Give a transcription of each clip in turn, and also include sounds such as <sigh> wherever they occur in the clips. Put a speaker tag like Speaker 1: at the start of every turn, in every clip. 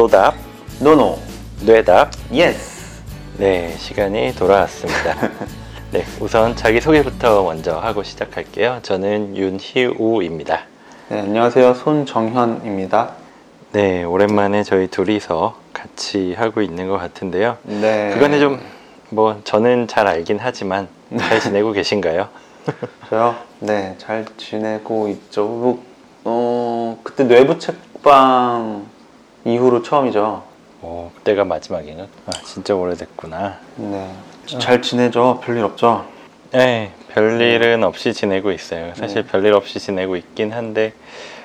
Speaker 1: 노답,
Speaker 2: no no
Speaker 1: 뇌답.
Speaker 2: yes
Speaker 1: 네, 시간이 돌아왔습니다. <laughs> 네, 우선 자기소개부터 먼저 하고 시작할게요. 저는 윤희우입니다.
Speaker 2: 네, 안녕하세요 손정현입니다
Speaker 1: 네, 오랜만에 저희 둘이서 같이 하고 있는 것 같은데요.
Speaker 2: 네
Speaker 1: 그간에 좀, 뭐, 저는 잘 알긴 하지만, 잘 지내고 계신가요? <laughs>
Speaker 2: 저요 네 잘 지내고 있죠 뭐, 어 그때 뇌부 책방 이후로 처음이죠
Speaker 1: 오, 그때가 마지막인가? 아, 진짜 오래됐구나.
Speaker 2: 네 잘 지내죠 별일 없죠
Speaker 1: 네, 별일은 없이 지내고 있어요. 사실
Speaker 2: 네.
Speaker 1: 별일 없이 지내고 있긴 한데,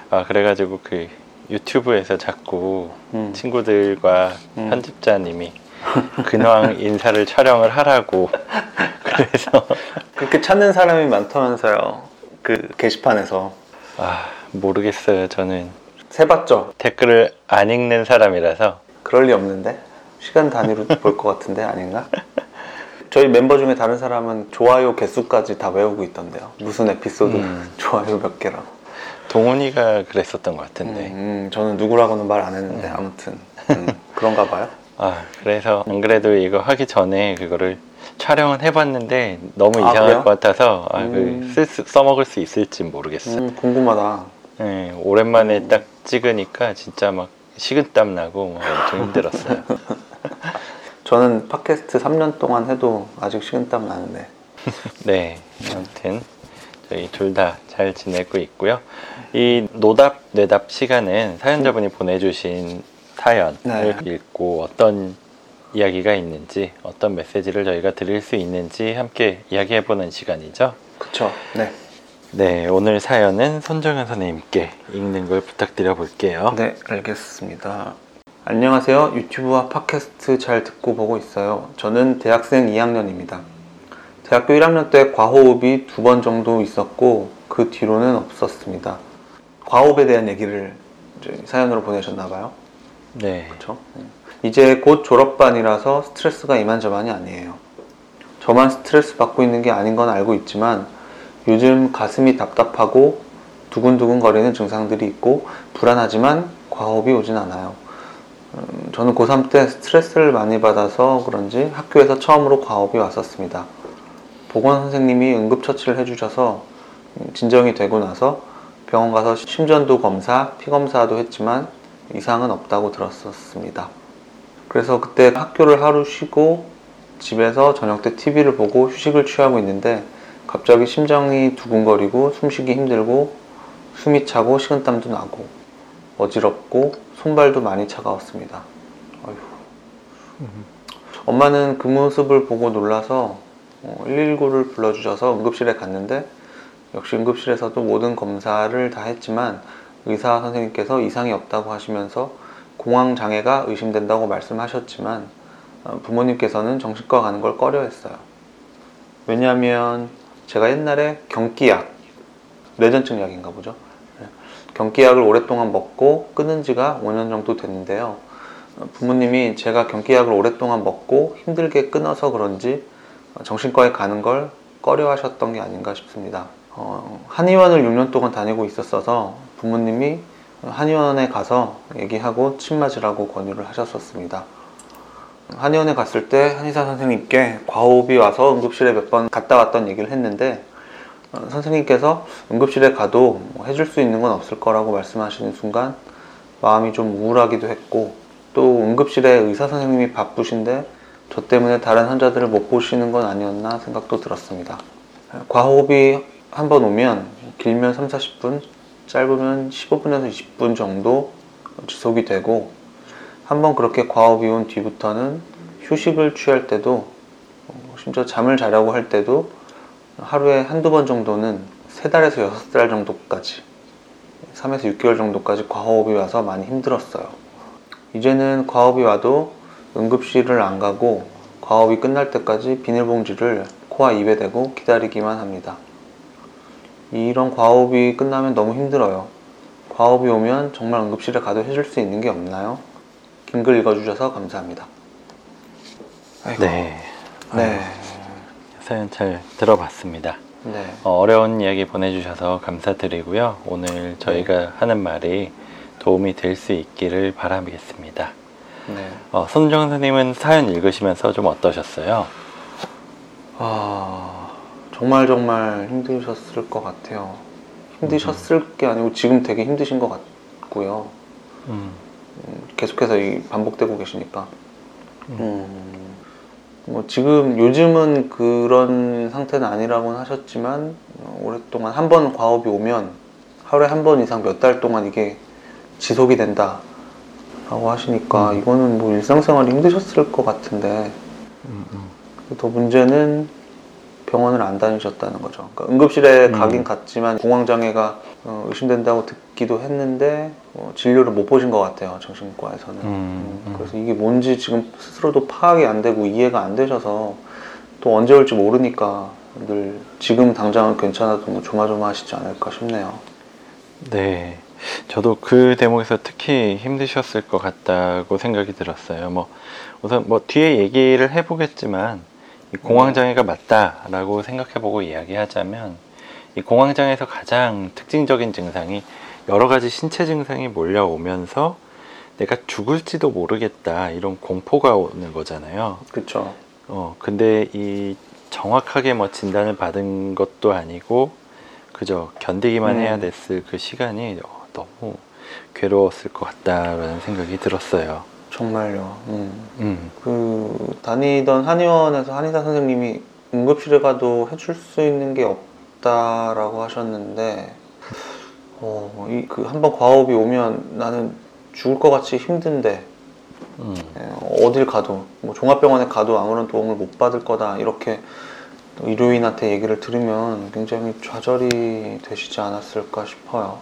Speaker 1: 아, 그래가지고 그 유튜브에서 자꾸
Speaker 2: 음.
Speaker 1: 친구들과
Speaker 2: 음.
Speaker 1: 편집자님이 근황 <laughs> 인사를 촬영을 하라고 <laughs> 그래서
Speaker 2: 그렇게 찾는 사람이 많다면서요 그 게시판에서
Speaker 1: 아 모르겠어요 저는
Speaker 2: 세봤죠
Speaker 1: 댓글을 안 읽는 사람이라서
Speaker 2: 그럴 리 없는데 시간 단위로 <laughs> 볼 것 같은데 아닌가? 저희 멤버 중에 다른 사람은 좋아요 개수까지 다 외우고 있던데요. 무슨 에피소드
Speaker 1: 음. <laughs>
Speaker 2: 좋아요 몇 개라고.
Speaker 1: 동훈이가 그랬었던 것 같은데
Speaker 2: 음, 저는 누구라고는 말 안 했는데 아무튼 음, 그런가 봐요. <laughs>
Speaker 1: 아 그래서 안 그래도 이거 하기 전에 그거를 촬영은 해봤는데 너무
Speaker 2: 아,
Speaker 1: 이상할
Speaker 2: 그래요?
Speaker 1: 것 같아서 아,
Speaker 2: 음.
Speaker 1: 그쓸 수- 써먹을 수 있을지 모르겠어요
Speaker 2: 음, 궁금하다.
Speaker 1: 네, 오랜만에 딱 찍으니까 진짜 막 식은땀 나고 뭐 엄청 힘들었어요 <laughs>
Speaker 2: 저는 팟캐스트 3년 동안 해도 아직 식은땀 나는데. <laughs>
Speaker 1: 네, 아무튼 저희 둘 다 잘 지내고 있고요. 이 노답 뇌답 시간은 사연자분이 보내주신 사연을
Speaker 2: 네.
Speaker 1: 읽고 어떤 이야기가 있는지 어떤 메시지를 저희가 드릴 수 있는지 함께 이야기해보는 시간이죠.
Speaker 2: 그쵸? 네.
Speaker 1: 네, 오늘 사연은 손정현 선생님께 읽는 걸 부탁드려 볼게요.
Speaker 2: 네, 알겠습니다. 안녕하세요. 유튜브와 팟캐스트 잘 듣고 보고 있어요. 저는 대학생 2학년입니다. 대학교 1학년 때 과호흡이 두 번 정도 있었고 그 뒤로는 없었습니다. 과호흡에 대한 얘기를 사연으로 보내셨나 봐요.
Speaker 1: 네,
Speaker 2: 그렇죠? 이제 곧 졸업반이라서 스트레스가 이만저만이 아니에요. 저만 스트레스 받고 있는 게 아닌 건 알고 있지만 요즘 가슴이 답답하고 두근두근 거리는 증상들이 있고 불안하지만 과호흡이 오진 않아요. 음, 저는 고3 때 스트레스를 많이 받아서 그런지 학교에서 처음으로 과호흡이 왔었습니다. 보건 선생님이 응급처치를 해주셔서 음, 진정이 되고 나서 병원 가서 심전도 검사, 피 검사도 했지만 이상은 없다고 들었었습니다. 그래서 그때 학교를 하루 쉬고 집에서 저녁 때 TV를 보고 휴식을 취하고 있는데 갑자기 심장이 두근거리고 숨쉬기 힘들고 숨이 차고 식은땀도 나고 어지럽고 손발도 많이 차가웠습니다. 어휴. 엄마는 그 모습을 보고 놀라서 119를 불러주셔서 응급실에 갔는데 역시 응급실에서도 모든 검사를 다 했지만 의사 선생님께서 이상이 없다고 하시면서 공황 장애가 의심된다고 말씀하셨지만 어, 부모님께서는 정신과 가는 걸 꺼려했어요. 왜냐하면 제가 옛날에 경기약, 뇌전증 약인가 보죠. 네. 경기약을 오랫동안 먹고 끊은 지가 5년 정도 됐는데요. 어, 부모님이 제가 경기약을 오랫동안 먹고 힘들게 끊어서 그런지 어, 정신과에 가는 걸 꺼려 하셨던 게 아닌가 싶습니다. 어, 한의원을 6년 동안 다니고 있었어서 부모님이 한의원에 가서 얘기하고 침 맞으라고 권유를 하셨었습니다. 한의원에 갔을 때 한의사 선생님께 과호흡이 와서 응급실에 몇 번 갔다 왔던 얘기를 했는데 어, 선생님께서 응급실에 가도 뭐 해줄 수 있는 건 없을 거라고 말씀하시는 순간 마음이 좀 우울하기도 했고 또 응급실에 의사 선생님이 바쁘신데 저 때문에 다른 환자들을 못 보시는 건 아니었나 생각도 들었습니다. 과호흡이 한 번 오면 길면 3, 40분, 짧으면 15분에서 20분 정도 지속이 되고 한번 그렇게 과호흡이 온 뒤부터는 휴식을 취할 때도 어, 심지어 잠을 자려고 할 때도 하루에 한두 번 정도는 세 달에서 여섯 달 정도까지 3에서 6개월 정도까지 과호흡이 와서 많이 힘들었어요. 이제는 과호흡이 와도 응급실을 안 가고 과호흡이 끝날 때까지 비닐봉지를 코와 입에 대고 기다리기만 합니다. 이런 과호흡이 끝나면 너무 힘들어요. 과호흡이 오면 정말 응급실에 가도 해줄 수 있는 게 없나요? 긴 글 읽어주셔서 감사합니다. 아이고.
Speaker 1: 네,
Speaker 2: 네.
Speaker 1: 사연 잘 들어봤습니다.
Speaker 2: 네.
Speaker 1: 어, 어려운 이야기 보내주셔서 감사드리고요. 오늘 저희가 하는 말이 도움이 될 수 있기를 바라겠습니다.
Speaker 2: 네.
Speaker 1: 어, 손정 선생님은 사연 읽으시면서 좀 어떠셨어요?
Speaker 2: 아 정말 정말 힘드셨을 것 같아요. 힘드셨을 게 아니고 지금 되게 힘드신 것 같고요.
Speaker 1: 음,
Speaker 2: 음, 계속해서 이 반복되고 계시니까. 음, 뭐 지금 요즘은 그런 상태는 아니라고는 하셨지만 어, 오랫동안 한 번 과업이 오면 하루에 한 번 이상 몇 달 동안 이게 지속이 된다. 라고 하시니까
Speaker 1: 음.
Speaker 2: 이거는 뭐 일상생활이 힘드셨을 것 같은데
Speaker 1: 음, 음.
Speaker 2: 더 문제는 병원을 안 다니셨다는 거죠. 그러니까 응급실에
Speaker 1: 음.
Speaker 2: 가긴 갔지만 공황장애가 어, 의심된다고 듣기도 했는데 어, 진료를 못 보신 것 같아요. 정신과에서는.
Speaker 1: 음,
Speaker 2: 음,
Speaker 1: 음.
Speaker 2: 그래서 이게 뭔지 지금 스스로도 파악이 안 되고 이해가 안 되셔서 또 언제 올지 모르니까 늘 지금 당장은 괜찮아도 뭐 조마조마하시지 않을까 싶네요.
Speaker 1: 네. 저도 그 대목에서 특히 힘드셨을 것 같다고 생각이 들었어요. 뭐, 우선 뭐 뒤에 얘기를 해보겠지만, 이 공황장애가 맞다라고 생각해보고 이야기하자면, 이 공황장애에서 가장 특징적인 증상이 여러 가지 신체 증상이 몰려오면서 내가 죽을지도 모르겠다, 이런 공포가 오는 거잖아요.
Speaker 2: 그렇죠.
Speaker 1: 어, 근데 이 정확하게 뭐 진단을 받은 것도 아니고 그저 견디기만
Speaker 2: 음.
Speaker 1: 해야 됐을 그 시간이 어, 너무 괴로웠을 것 같다라는 생각이 들었어요.
Speaker 2: 정말요. 음.
Speaker 1: 음,
Speaker 2: 그 다니던 한의원에서 한의사 선생님이 응급실에 가도 해줄 수 있는 게 없다라고 하셨는데 어, 이 그 한번 과업이 오면 나는 죽을 것 같이 힘든데
Speaker 1: 음,
Speaker 2: 예, 어딜 가도 뭐 종합병원에 가도 아무런 도움을 못 받을 거다 이렇게 또 의료인한테 얘기를 들으면 굉장히 좌절이 되시지 않았을까 싶어요.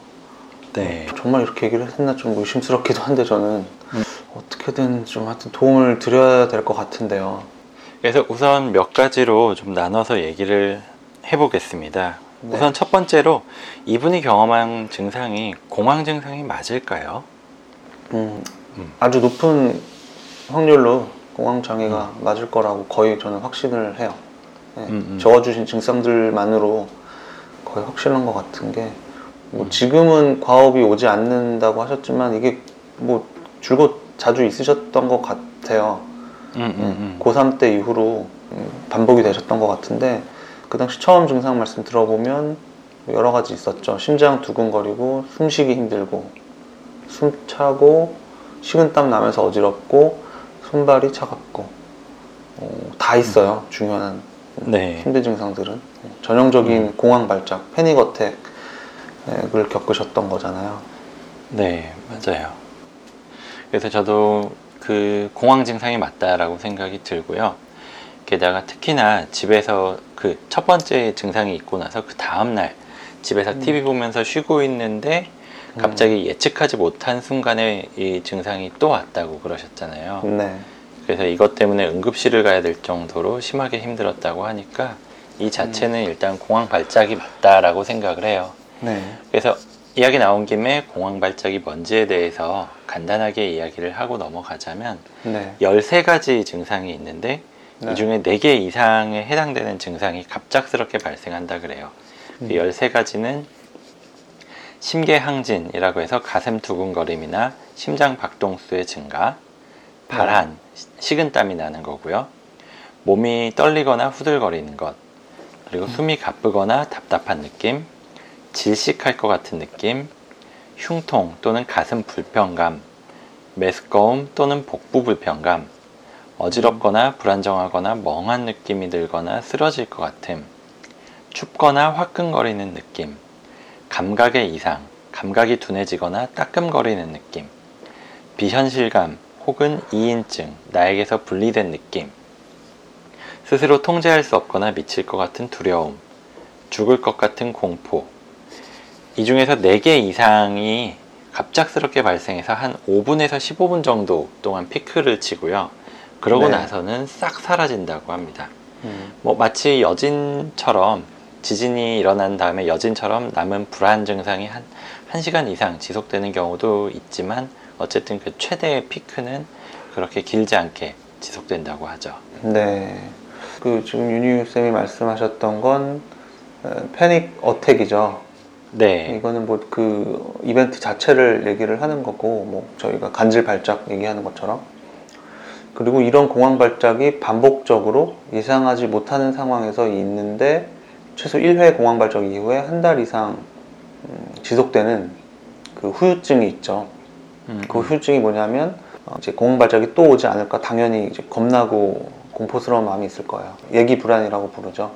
Speaker 1: 네,
Speaker 2: 정말 이렇게 얘기를 했나 좀 의심스럽기도 한데 저는
Speaker 1: 음.
Speaker 2: 어떻게든 좀 하여튼 도움을 드려야 될 것 같은데요.
Speaker 1: 그래서 우선 몇 가지로 좀 나눠서 얘기를 해보겠습니다.
Speaker 2: 네.
Speaker 1: 우선 첫 번째로 이분이 경험한 증상이 공황 증상이 맞을까요?
Speaker 2: 음,
Speaker 1: 음.
Speaker 2: 아주 높은 확률로 공황 장애가 맞을 거라고 거의 저는 확신을 해요. 네,
Speaker 1: 음, 음.
Speaker 2: 적어주신 증상들만으로 거의 확실한 것 같은 게, 뭐
Speaker 1: 음.
Speaker 2: 지금은 과업이 오지 않는다고 하셨지만 이게 뭐 줄곧 자주 있으셨던 것 같아요.
Speaker 1: 음, 음, 음.
Speaker 2: 고3 때 이후로 음, 반복이 되셨던 것 같은데 그 당시 처음 증상 말씀 들어보면 여러 가지 있었죠. 심장 두근거리고 숨쉬기 힘들고 숨 차고 식은땀 나면서 어지럽고 손발이 차갑고 어, 다 있어요. 중요한
Speaker 1: 네.
Speaker 2: 힘든 증상들은 전형적인 공황 발작, 패닉 어택을 겪으셨던 거잖아요.
Speaker 1: 네, 맞아요. 그래서 저도 그 공황 증상이 맞다라고 생각이 들고요. 게다가 특히나 집에서 그 첫 번째 증상이 있고 나서 그 다음날 집에서
Speaker 2: 음.
Speaker 1: TV 보면서 쉬고 있는데 갑자기 예측하지 못한 순간에 이 증상이 또 왔다고 그러셨잖아요.
Speaker 2: 네.
Speaker 1: 그래서 이것 때문에 응급실을 가야 될 정도로 심하게 힘들었다고 하니까 이 자체는 일단 공황 발작이 맞다라고 생각을 해요.
Speaker 2: 네.
Speaker 1: 그래서 이야기 나온 김에 공황 발작이 뭔지에 대해서 간단하게 이야기를 하고 넘어가자면
Speaker 2: 네.
Speaker 1: 13가지 증상이 있는데
Speaker 2: 네.
Speaker 1: 이 중에 4개 이상에 해당되는 증상이 갑작스럽게 발생한다 그래요.
Speaker 2: 음.
Speaker 1: 그 13가지는 심계항진이라고 해서 가슴 두근거림이나 심장 박동수의 증가, 발한, 시- 식은땀이 나는 거고요. 몸이 떨리거나 후들거리는 것, 그리고 숨이 가쁘거나 답답한 느낌, 질식할 것 같은 느낌, 흉통 또는 가슴 불편감, 메스꺼움 또는 복부 불편감, 어지럽거나 불안정하거나 멍한 느낌이 들거나 쓰러질 것 같음, 춥거나 화끈거리는 느낌, 감각의 이상, 감각이 둔해지거나 따끔거리는 느낌, 비현실감 혹은 이인증, 나에게서 분리된 느낌, 스스로 통제할 수 없거나 미칠 것 같은 두려움, 죽을 것 같은 공포. 이 중에서 4개 이상이 갑작스럽게 발생해서 한 5분에서 15분 정도 동안 피크를 치고요. 그러고
Speaker 2: 네.
Speaker 1: 나서는 싹 사라진다고 합니다.
Speaker 2: 음.
Speaker 1: 뭐 마치 여진처럼 지진이 일어난 다음에 여진처럼 남은 불안 증상이 한 1시간 이상 지속되는 경우도 있지만 어쨌든 그 최대의 피크는 그렇게 길지 않게 지속된다고 하죠.
Speaker 2: 네. 그 지금 윤희유 쌤이 말씀하셨던 건 어, 패닉 어택이죠.
Speaker 1: 네.
Speaker 2: 이거는 뭐 그 이벤트 자체를 얘기를 하는 거고 뭐 저희가 간질 발작 얘기하는 것처럼 그리고 이런 공황 발작이 반복적으로 예상하지 못하는 상황에서 있는데 최소 1회 공황 발작 이후에 한 달 이상 음, 지속되는 그 후유증이 있죠.
Speaker 1: 음,
Speaker 2: 그 후유증이 뭐냐면 어, 이제 공황 발작이 또 오지 않을까 당연히 이제 겁나고 공포스러운 마음이 있을 거예요. 얘기 불안이라고 부르죠.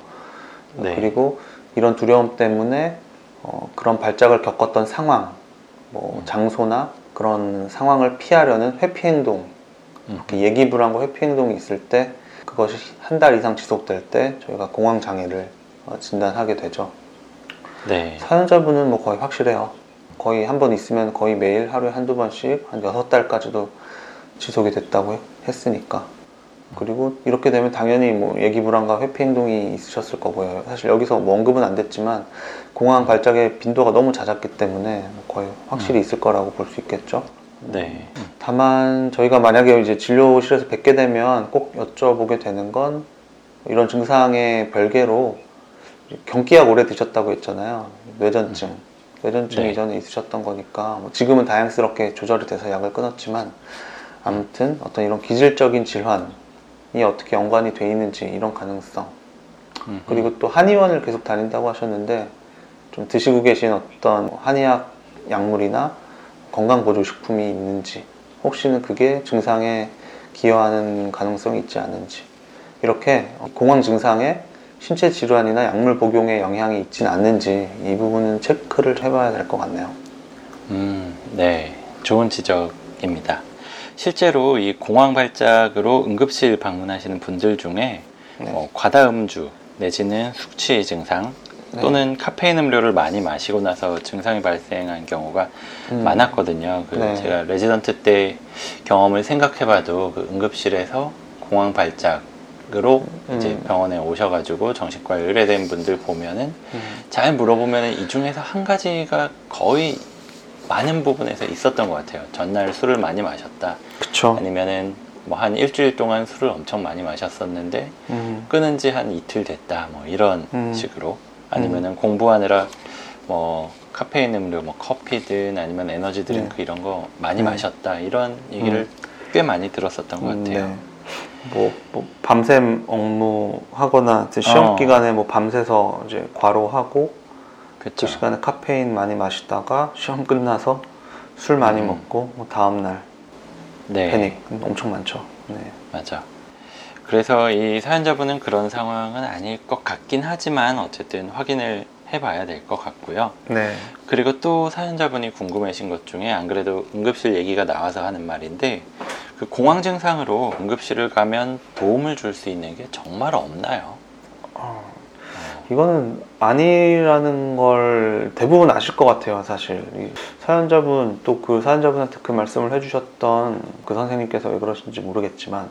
Speaker 1: 네.
Speaker 2: 그리고 이런 두려움 때문에 어, 그런 발작을 겪었던 상황, 뭐
Speaker 1: 음.
Speaker 2: 장소나 그런 상황을 피하려는 회피 행동,
Speaker 1: 음,
Speaker 2: 이렇게 얘기 불안과 회피 행동이 있을 때 그것이 한 달 이상 지속될 때 저희가 공황 장애를 어, 진단하게 되죠.
Speaker 1: 네.
Speaker 2: 사연자분은 뭐 거의 확실해요. 거의 한 번 있으면 거의 매일 하루에 한두 번씩 한 여섯 달까지도 지속이 됐다고 했- 했으니까. 그리고 이렇게 되면 당연히 뭐 얘기 불안과 회피 행동이 있으셨을 거고요. 사실 여기서 뭐 언급은 안 됐지만 공황 발작의 빈도가 너무 잦았기 때문에 뭐 거의 확실히 있을 거라고 볼 수 있겠죠.
Speaker 1: 네.
Speaker 2: 다만 저희가 만약에 이제 진료실에서 뵙게 되면 꼭 여쭤보게 되는 건 이런 증상의 별개로 경기약 오래 드셨다고 했잖아요. 뇌전증. 뇌전증
Speaker 1: 네.
Speaker 2: 이전에 있으셨던 거니까 뭐 지금은 다양스럽게 조절이 돼서 약을 끊었지만 아무튼 어떤 이런 기질적인 질환 이 어떻게 연관이 돼 있는지 이런 가능성
Speaker 1: 음,
Speaker 2: 그리고 또 한의원을 계속 다닌다고 하셨는데 좀 드시고 계신 어떤 한의학 약물이나 건강보조식품이 있는지 혹시는 그게 증상에 기여하는 가능성이 있지 않은지 이렇게 공황 증상에 신체 질환이나 약물 복용에 영향이 있지는 않는지 이 부분은 체크를 해봐야 될 것 같네요.
Speaker 1: 음, 네. 좋은 지적입니다. 실제로 이 공황 발작으로 응급실 방문하시는 분들 중에
Speaker 2: 네.
Speaker 1: 어, 과다 음주 내지는 숙취 증상
Speaker 2: 네.
Speaker 1: 또는 카페인 음료를 많이 마시고 나서 증상이 발생한 경우가
Speaker 2: 음.
Speaker 1: 많았거든요. 그
Speaker 2: 네.
Speaker 1: 제가 레지던트 때 경험을 생각해봐도 그 응급실에서 공황 발작 으로 이제
Speaker 2: 음.
Speaker 1: 병원에 오셔가지고 정신과 의뢰된 분들 보면은
Speaker 2: 음.
Speaker 1: 잘 물어보면 이 중에서 한 가지가 거의 많은 부분에서 있었던 것 같아요. 전날 술을 많이 마셨다.
Speaker 2: 그쵸.
Speaker 1: 아니면은 뭐 한 일주일 동안 술을 엄청 많이 마셨었는데
Speaker 2: 음.
Speaker 1: 끊은 지 한 이틀 됐다. 뭐 이런
Speaker 2: 음.
Speaker 1: 식으로 아니면은 공부하느라 뭐 카페인 음료, 뭐 커피든 아니면 에너지 드링크
Speaker 2: 네.
Speaker 1: 이런 거 많이
Speaker 2: 음.
Speaker 1: 마셨다. 이런 얘기를 꽤 많이 들었었던 것 같아요.
Speaker 2: 네. 뭐, 뭐 밤샘 업무하거나 시험
Speaker 1: 어.
Speaker 2: 기간에 뭐 밤새서 이제 과로하고. 그 시간에 카페인 많이 마시다가 시험 끝나서 술 많이
Speaker 1: 음.
Speaker 2: 먹고 뭐 다음 날
Speaker 1: 네.
Speaker 2: 패닉 엄청 많죠. 네.
Speaker 1: 맞아. 그래서 이 사연자분은 그런 상황은 아닐 것 같긴 하지만 어쨌든 확인을 해봐야 될 것 같고요.
Speaker 2: 네.
Speaker 1: 그리고 또 사연자분이 궁금해하신 것 중에 안 그래도 응급실 얘기가 나와서 하는 말인데 그 공황 증상으로 응급실을 가면 도움을 줄 수 있는 게 정말 없나요?
Speaker 2: 어, 이거는 아니라는 걸 대부분 아실 것 같아요, 사실. 이 사연자분 또 그 사연자분한테 그 말씀을 해주셨던 그 선생님께서 왜 그러신지 모르겠지만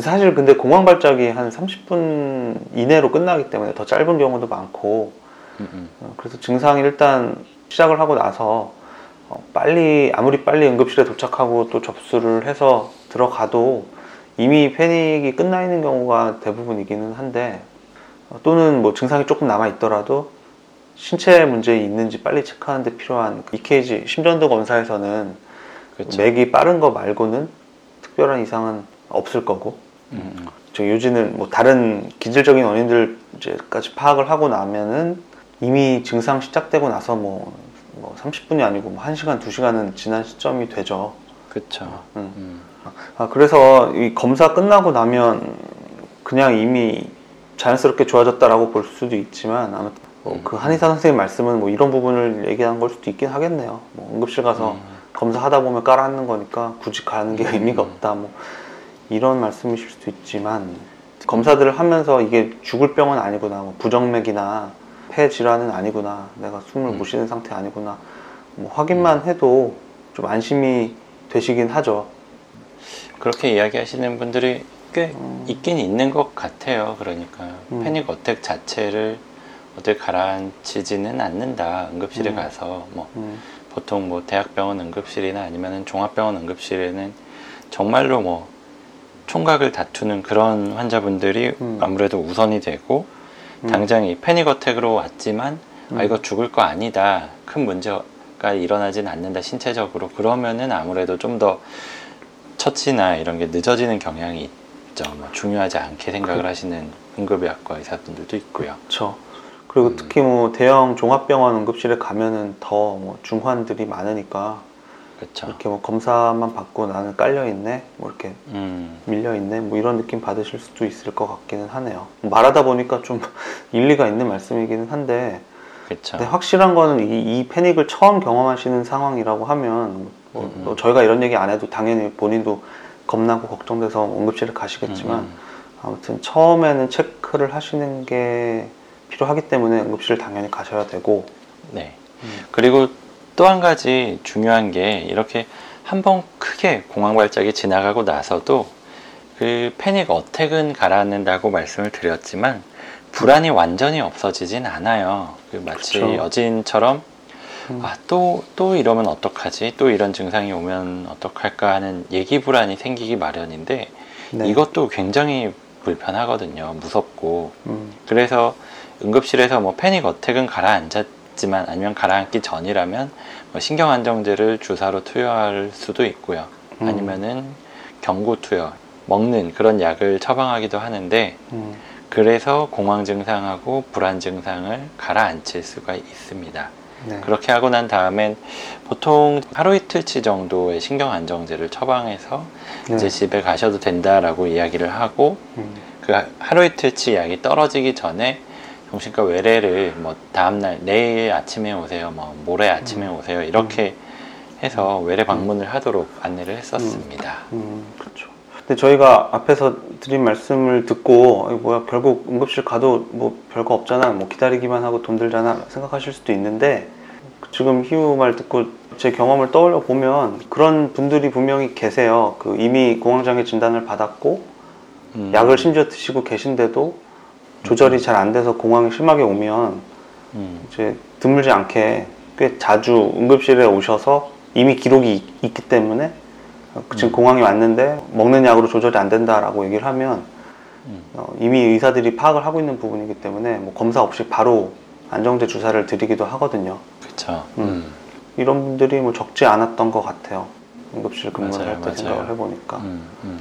Speaker 2: 사실 근데 공황 발작이 한 30분 이내로 끝나기 때문에 더 짧은 경우도 많고. 어, 그래서 증상이 일단 시작을 하고 나서 어, 빨리 아무리 빨리 응급실에 도착하고 또 접수를 해서 들어가도 이미 패닉이 끝나 있는 경우가 대부분이기는 한데 어, 또는 뭐 증상이 조금 남아 있더라도 신체 문제 있는지 빨리 체크하는 데 필요한 그 EKG 심전도 검사에서는
Speaker 1: 그렇죠.
Speaker 2: 맥이 빠른 거 말고는 특별한 이상은 없을 거고
Speaker 1: 음, 음.
Speaker 2: 저 요지는 뭐 다른 기질적인 원인들 이제까지 파악을 하고 나면은 이미 증상 시작되고 나서 뭐, 뭐 30분이 아니고 뭐 1시간, 2시간은 지난 시점이 되죠.
Speaker 1: 그렇죠.
Speaker 2: 음.
Speaker 1: 음.
Speaker 2: 아, 그래서 이 검사 끝나고 나면 그냥 이미 자연스럽게 좋아졌다라고 볼 수도 있지만 아무튼 뭐 그 한의사 선생님 말씀은 뭐 이런 부분을 얘기한 걸 수도 있긴 하겠네요. 뭐 응급실 가서
Speaker 1: 음.
Speaker 2: 검사하다 보면 깔아앉는 거니까 굳이 가는 게 의미가
Speaker 1: 음.
Speaker 2: 없다. 뭐 이런 말씀이실 수도 있지만 검사들을 하면서 이게 죽을 병은 아니구나. 뭐 부정맥이나 폐 질환은 아니구나. 내가 숨을
Speaker 1: 음.
Speaker 2: 못 쉬는 상태 아니구나. 뭐 확인만 해도 좀 안심이 되시긴 하죠.
Speaker 1: 그렇게 이야기하시는 분들이 꽤
Speaker 2: 음.
Speaker 1: 있긴 있는 것 같아요. 그러니까
Speaker 2: 음.
Speaker 1: panic attack 자체를 어떻게 가라앉히지는 않는다. 응급실에
Speaker 2: 음.
Speaker 1: 가서 뭐
Speaker 2: 음.
Speaker 1: 보통 뭐 대학병원 응급실이나 아니면 종합병원 응급실에는 정말로 뭐 총각을 다투는 그런 환자분들이
Speaker 2: 음.
Speaker 1: 아무래도 우선이 되고
Speaker 2: 음.
Speaker 1: 당장 이 panic attack으로 왔지만 아
Speaker 2: 음.
Speaker 1: 이거 죽을 거 아니다 큰 문제가 일어나진 않는다 신체적으로 그러면은 아무래도 좀더 처치나 이런 게 늦어지는 경향이. 뭐 중요하지 않게 생각을 하시는 응급의학과 의사분들도 있고요.
Speaker 2: 그렇죠. 그리고
Speaker 1: 음.
Speaker 2: 특히 뭐 대형 종합병원 응급실에 가면은 더 뭐 중환들이 많으니까
Speaker 1: 그렇죠.
Speaker 2: 이렇게 뭐 검사만 받고 나는 깔려 있네, 뭐 이렇게
Speaker 1: 음,
Speaker 2: 밀려 있네, 뭐 이런 느낌 받으실 수도 있을 것 같기는 하네요. 말하다 보니까 좀 <laughs> 일리가 있는 말씀이기는 한데,
Speaker 1: 그렇죠.
Speaker 2: 근데 확실한 거는 이, 이 패닉을 처음 경험하시는 상황이라고 하면 뭐,
Speaker 1: 음, 음.
Speaker 2: 뭐 저희가 이런 얘기 안 해도 당연히 본인도 겁나고 걱정돼서 응급실에 가시겠지만
Speaker 1: 음,
Speaker 2: 아무튼 처음에는 체크를 하시는 게 필요하기 때문에 응급실 당연히 가셔야 되고
Speaker 1: 네.
Speaker 2: 음.
Speaker 1: 그리고 또 한 가지 중요한 게 이렇게 한 번 크게 공황 발작이 지나가고 나서도 그 패닉 어택은 가라앉는다고 말씀을 드렸지만 불안이 완전히 없어지진 않아요. 그 마치
Speaker 2: 그쵸.
Speaker 1: 여진처럼
Speaker 2: 음.
Speaker 1: 아, 또, 또 이러면 어떡하지? 또 이런 증상이 오면 어떡할까 하는 얘기 불안이 생기기 마련인데
Speaker 2: 네.
Speaker 1: 이것도 굉장히 불편하거든요. 무섭고.
Speaker 2: 음,
Speaker 1: 그래서 응급실에서 뭐 패닉 어택은 가라앉았지만 아니면 가라앉기 전이라면 뭐 신경 안정제를 주사로 투여할 수도 있고요.
Speaker 2: 음.
Speaker 1: 아니면은 경구 투여, 먹는 그런 약을 처방하기도 하는데
Speaker 2: 음,
Speaker 1: 그래서 공황 증상하고 불안 증상을 가라앉힐 수가 있습니다.
Speaker 2: 네.
Speaker 1: 그렇게 하고 난 다음엔 보통 하루 이틀치 정도의 신경 안정제를 처방해서
Speaker 2: 네.
Speaker 1: 이제 집에 가셔도 된다라고 이야기를 하고
Speaker 2: 음,
Speaker 1: 그 하루 이틀치 약이 떨어지기 전에 정신과 외래를 뭐 다음날 내일 아침에 오세요, 뭐 모레 아침에 오세요 이렇게 해서 외래 방문을 하도록 안내를 했었습니다.
Speaker 2: 음, 그렇죠. 근데 저희가 앞에서 드린 말씀을 듣고 뭐야 결국 응급실 가도 뭐 별거 없잖아, 뭐 기다리기만 하고 돈 들잖아. 생각하실 수도 있는데 지금 희우 말 듣고 제 경험을 떠올려 보면 그런 분들이 분명히 계세요. 그 이미 공황장애 진단을 받았고
Speaker 1: 음,
Speaker 2: 약을 심지어 드시고 계신데도 조절이 잘 안 돼서 공황이 심하게 오면
Speaker 1: 음,
Speaker 2: 이제 드물지 않게 꽤 자주 응급실에 오셔서 이미 기록이 있- 있기 때문에 지금
Speaker 1: 음.
Speaker 2: 공황이 왔는데 먹는 약으로 조절이 안 된다라고 얘기를 하면
Speaker 1: 음.
Speaker 2: 어, 이미 의사들이 파악을 하고 있는 부분이기 때문에 뭐 검사 없이 바로 안정제 주사를 드리기도 하거든요.
Speaker 1: 그렇죠.
Speaker 2: 음.
Speaker 1: 음.
Speaker 2: 이런 분들이 뭐 적지 않았던 것 같아요. 응급실 근무를 할 때. 생각을 해보니까
Speaker 1: 음, 음.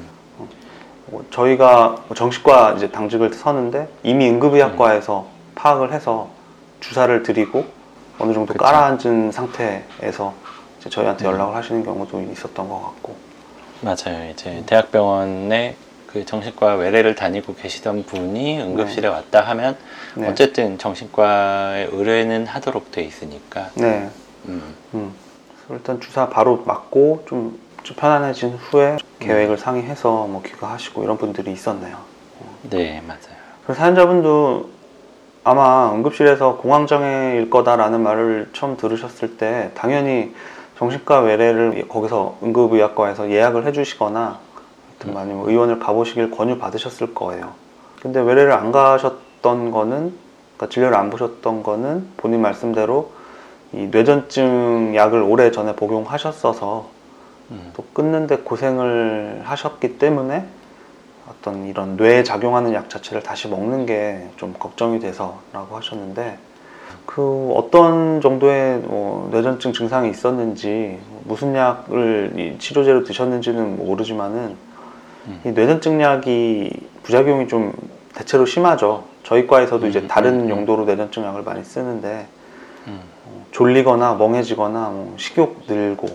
Speaker 2: 뭐 저희가 뭐 정식과 이제 당직을 서는데 이미 응급의학과에서 파악을 해서 주사를 드리고 어느 정도
Speaker 1: 그쵸.
Speaker 2: 깔아앉은 상태에서 이제 저희한테
Speaker 1: 음.
Speaker 2: 연락을 하시는 경우도 있었던 것 같고
Speaker 1: 맞아요. 이제 대학병원에 그 정신과 외래를 다니고 계시던 분이 응급실에 왔다 하면
Speaker 2: 네.
Speaker 1: 어쨌든 정신과에 의뢰는 하도록 돼 있으니까.
Speaker 2: 네.
Speaker 1: 음,
Speaker 2: 음. 일단 주사 바로 맞고 좀, 좀 편안해진 후에 계획을 상의해서 뭐 귀가하시고 이런 분들이 있었네요.
Speaker 1: 네 맞아요.
Speaker 2: 그래서 사연자분도 아마 응급실에서 공황장애일 거다라는 말을 처음 들으셨을 때 당연히 정신과 외래를 거기서 응급의학과에서 예약을 해주시거나 하여튼 많이 뭐 의원을 가보시길 권유 받으셨을 거예요. 근데 외래를 안 가셨던 거는 그러니까 진료를 안 보셨던 거는 본인 말씀대로 이 뇌전증 약을 오래 전에 복용하셨어서
Speaker 1: 음,
Speaker 2: 또 끊는데 고생을 하셨기 때문에 어떤 이런 뇌에 작용하는 약 자체를 다시 먹는 게 좀 걱정이 돼서라고 하셨는데 그 어떤 정도의 뭐 뇌전증 증상이 있었는지 무슨 약을 이 치료제로 드셨는지는 모르지만은
Speaker 1: 음.
Speaker 2: 이 뇌전증 약이 부작용이 좀 대체로 심하죠. 저희 과에서도 이제
Speaker 1: 음,
Speaker 2: 다른
Speaker 1: 음, 음.
Speaker 2: 용도로 뇌전증 약을 많이 쓰는데
Speaker 1: 음,
Speaker 2: 어, 졸리거나 멍해지거나 뭐 식욕 늘고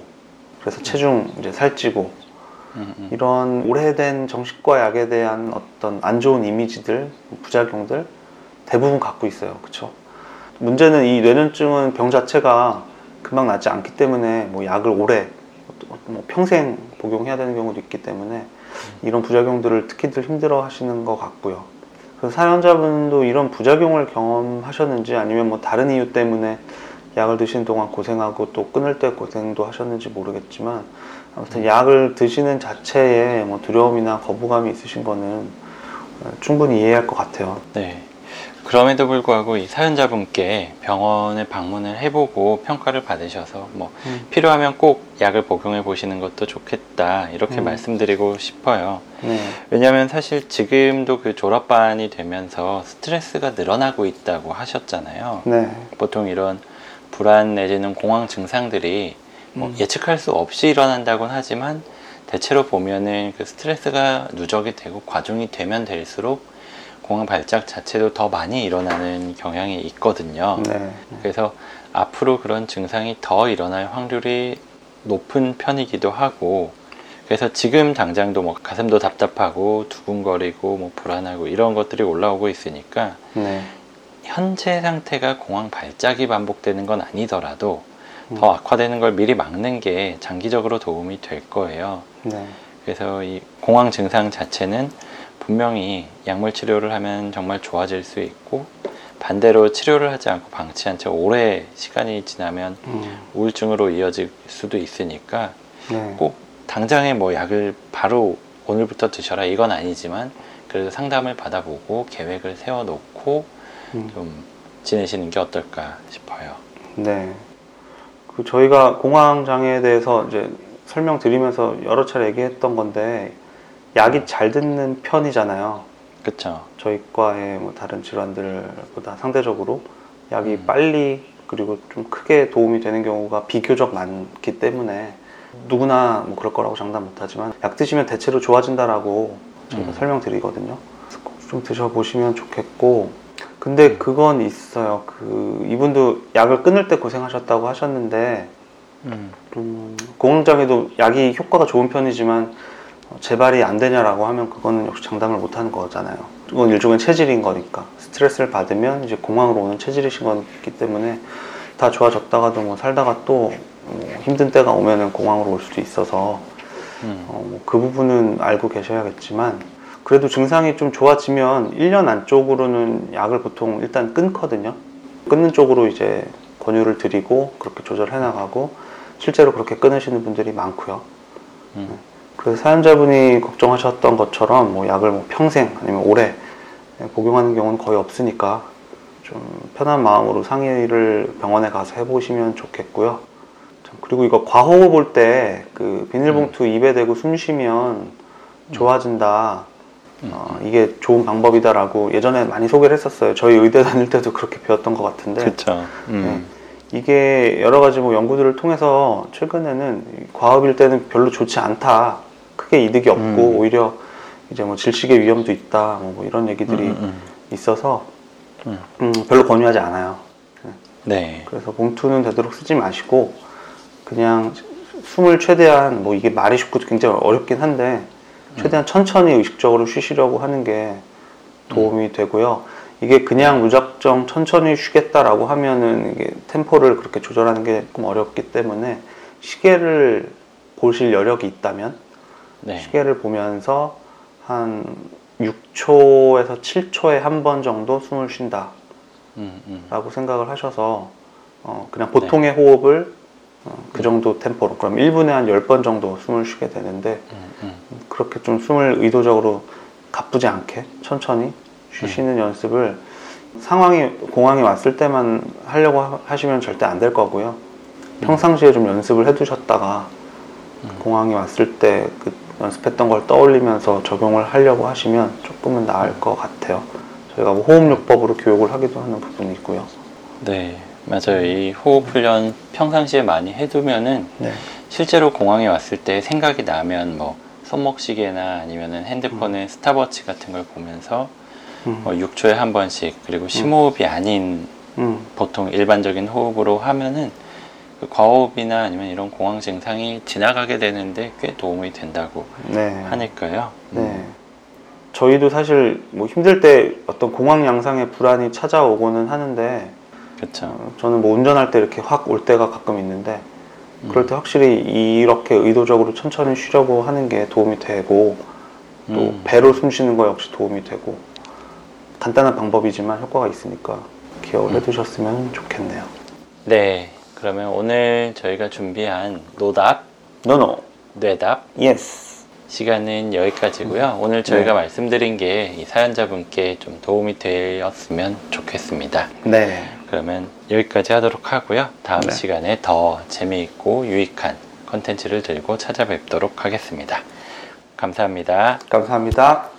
Speaker 2: 그래서 체중 이제 살찌고
Speaker 1: 음, 음.
Speaker 2: 이런 오래된 정신과 약에 대한 어떤 안 좋은 이미지들, 부작용들 대부분 갖고 있어요. 그렇죠? 문제는 이 뇌전증은 병 자체가 금방 낫지 않기 때문에 뭐 약을 오래 뭐 평생 복용해야 되는 경우도 있기 때문에 이런 부작용들을 특히들 힘들어 하시는 것 같고요. 그래서 사연자분도 이런 부작용을 경험하셨는지 아니면 뭐 다른 이유 때문에 약을 드시는 동안 고생하고 또 끊을 때 고생도 하셨는지 모르겠지만 아무튼 약을 드시는 자체에 뭐 두려움이나 거부감이 있으신 거는 어, 충분히 이해할 것 같아요.
Speaker 1: 네. 그럼에도 불구하고 이 사연자분께 병원에 방문을 해보고 평가를 받으셔서 뭐
Speaker 2: 음.
Speaker 1: 필요하면 꼭 약을 복용해 보시는 것도 좋겠다 이렇게
Speaker 2: 음.
Speaker 1: 말씀드리고 싶어요.
Speaker 2: 네,
Speaker 1: 왜냐하면 사실 지금도 그 졸업반이 되면서 스트레스가 늘어나고 있다고 하셨잖아요.
Speaker 2: 네,
Speaker 1: 보통 이런 불안 내지는 공황 증상들이 뭐
Speaker 2: 음.
Speaker 1: 예측할 수 없이 일어난다곤 하지만 대체로 보면은 그 스트레스가 누적이 되고 과중이 되면 될수록 공황 발작 자체도 더 많이 일어나는 경향이 있거든요.
Speaker 2: 네.
Speaker 1: 그래서 앞으로 그런 증상이 더 일어날 확률이 높은 편이기도 하고 그래서 지금 당장도 뭐 가슴도 답답하고 두근거리고 뭐 불안하고 이런 것들이 올라오고 있으니까
Speaker 2: 네.
Speaker 1: 현재 상태가 공황 발작이 반복되는 건 아니더라도
Speaker 2: 음.
Speaker 1: 더 악화되는 걸 미리 막는 게 장기적으로 도움이 될 거예요.
Speaker 2: 네.
Speaker 1: 그래서 이 공황 증상 자체는 분명히 약물 치료를 하면 정말 좋아질 수 있고 반대로 치료를 하지 않고 방치한 채 오래 시간이 지나면
Speaker 2: 음.
Speaker 1: 우울증으로 이어질 수도 있으니까
Speaker 2: 네.
Speaker 1: 꼭 당장에 뭐 약을 바로 오늘부터 드셔라 이건 아니지만 그래도 상담을 받아보고 계획을 세워놓고
Speaker 2: 음.
Speaker 1: 좀 지내시는 게 어떨까 싶어요.
Speaker 2: 네. 그 저희가 공황 장애에 대해서 이제 설명드리면서 여러 차례 얘기했던 건데 약이 잘 듣는 편이잖아요.
Speaker 1: 그쵸?
Speaker 2: 저희 과의 뭐 다른 질환들보다 상대적으로 약이
Speaker 1: 음.
Speaker 2: 빨리 그리고 좀 크게 도움이 되는 경우가 비교적 많기 때문에 누구나 뭐 그럴 거라고 장담 못하지만 약 드시면 대체로 좋아진다라고 저희가
Speaker 1: 음.
Speaker 2: 설명드리거든요. 좀 드셔보시면 좋겠고 근데 그건 있어요. 그 이분도 약을 끊을 때 고생하셨다고 하셨는데
Speaker 1: 음.
Speaker 2: 음, 공황장애도 약이 효과가 좋은 편이지만 어, 재발이 안 되냐라고 하면 그거는 역시 장담을 못 하는 거잖아요. 그건 일종의 체질인 거니까 스트레스를 받으면 이제 공황으로 오는 체질이신 거기 때문에 다 좋아졌다가도 뭐 살다가 또 뭐 힘든 때가 오면은 공황으로 올 수도 있어서
Speaker 1: 음.
Speaker 2: 어, 뭐 그 부분은 알고 계셔야겠지만 그래도 증상이 좀 좋아지면 1년 안쪽으로는 약을 보통 일단 끊거든요. 끊는 쪽으로 이제 권유를 드리고 그렇게 조절해 나가고 실제로 그렇게 끊으시는 분들이 많고요.
Speaker 1: 음.
Speaker 2: 그래서 사연자분이 걱정하셨던 것처럼 뭐 약을 뭐 평생 아니면 오래 복용하는 경우는 거의 없으니까 좀 편한 마음으로 상의를 병원에 가서 해보시면 좋겠고요. 참, 그리고 이거 과호흡 올때그 비닐봉투 입에 대고 숨 쉬면 좋아진다.
Speaker 1: 음.
Speaker 2: 어, 이게 좋은 방법이다라고 예전에 많이 소개를 했었어요. 저희 의대 다닐 때도 그렇게 배웠던 것 같은데
Speaker 1: 그쵸? 음.
Speaker 2: 이게 여러 가지 뭐 연구들을 통해서 최근에는 이 과업일 때는 별로 좋지 않다. 크게 이득이 없고
Speaker 1: 음.
Speaker 2: 오히려 이제 뭐 질식의 위험도 있다. 뭐 이런 얘기들이
Speaker 1: 음, 음,
Speaker 2: 있어서
Speaker 1: 음.
Speaker 2: 음, 별로 권유하지 않아요.
Speaker 1: 네.
Speaker 2: 그래서 봉투는 되도록 쓰지 마시고 그냥 숨을 최대한 뭐 이게 말이 쉽고 굉장히 어렵긴 한데 최대한 천천히 의식적으로 쉬시려고 하는 게 도움이 되고요. 이게 그냥 무작정 천천히 쉬겠다라고 하면은 이게 템포를 그렇게 조절하는 게 조금 어렵기 때문에 시계를 보실 여력이 있다면
Speaker 1: 네.
Speaker 2: 시계를 보면서 한 6초에서 7초에 한 번 정도 숨을 쉰다.
Speaker 1: 음, 음.
Speaker 2: 라고 생각을 하셔서 어, 그냥 보통의 호흡을 어, 그 정도 템포로 그럼 1분에 한 10번 정도 숨을 쉬게 되는데
Speaker 1: 음, 음.
Speaker 2: 그렇게 좀 숨을 의도적으로 가쁘지 않게 천천히 쉬시는 연습을 상황이 공황이 왔을 때만 하려고 하- 하시면 절대 안 될 거고요. 평상시에 좀 연습을 해두셨다가
Speaker 1: 음.
Speaker 2: 공황이 왔을 때 그 연습했던 걸 떠올리면서 적용을 하려고 하시면 조금은 나을 것 같아요. 저희가 뭐 호흡요법으로 교육을 하기도 하는 부분이 있고요.
Speaker 1: 네. 맞아요. 이 호흡 훈련 평상시에 많이 해두면은
Speaker 2: 네.
Speaker 1: 실제로 공항에 왔을 때 생각이 나면 뭐 손목시계나 아니면은 핸드폰에 스탑워치 같은 걸 보면서
Speaker 2: 음.
Speaker 1: 뭐 6초에 한 번씩 그리고 심호흡이 아닌
Speaker 2: 음.
Speaker 1: 보통 일반적인 호흡으로 하면은 그 과호흡이나 아니면 이런 공황 증상이 지나가게 되는데 꽤 도움이 된다고
Speaker 2: 네.
Speaker 1: 하니까요.
Speaker 2: 네.
Speaker 1: 음,
Speaker 2: 저희도 사실 뭐 힘들 때 어떤 공황 양상의 불안이 찾아오고는 하는데
Speaker 1: 그렇죠.
Speaker 2: 어, 저는 뭐 운전할 때 이렇게 확 올 때가 가끔 있는데
Speaker 1: 음.
Speaker 2: 그럴 때 확실히 이렇게 의도적으로 천천히 쉬려고 하는 게 도움이 되고 또
Speaker 1: 음.
Speaker 2: 배로 숨 쉬는 거 역시 도움이 되고 간단한 방법이지만 효과가 있으니까 기억을
Speaker 1: 음.
Speaker 2: 해두셨으면 좋겠네요.
Speaker 1: 네. 그러면 오늘 저희가 준비한 노답,
Speaker 2: no no.
Speaker 1: 뇌답
Speaker 2: yes.
Speaker 1: 시간은 여기까지고요. 오늘 저희가
Speaker 2: 네.
Speaker 1: 말씀드린 게 이 사연자분께 좀 도움이 되었으면 좋겠습니다.
Speaker 2: 네.
Speaker 1: 그러면 여기까지 하도록 하고요. 다음
Speaker 2: 네.
Speaker 1: 시간에 더 재미있고 유익한 컨텐츠를 들고 찾아뵙도록 하겠습니다. 감사합니다.
Speaker 2: 감사합니다.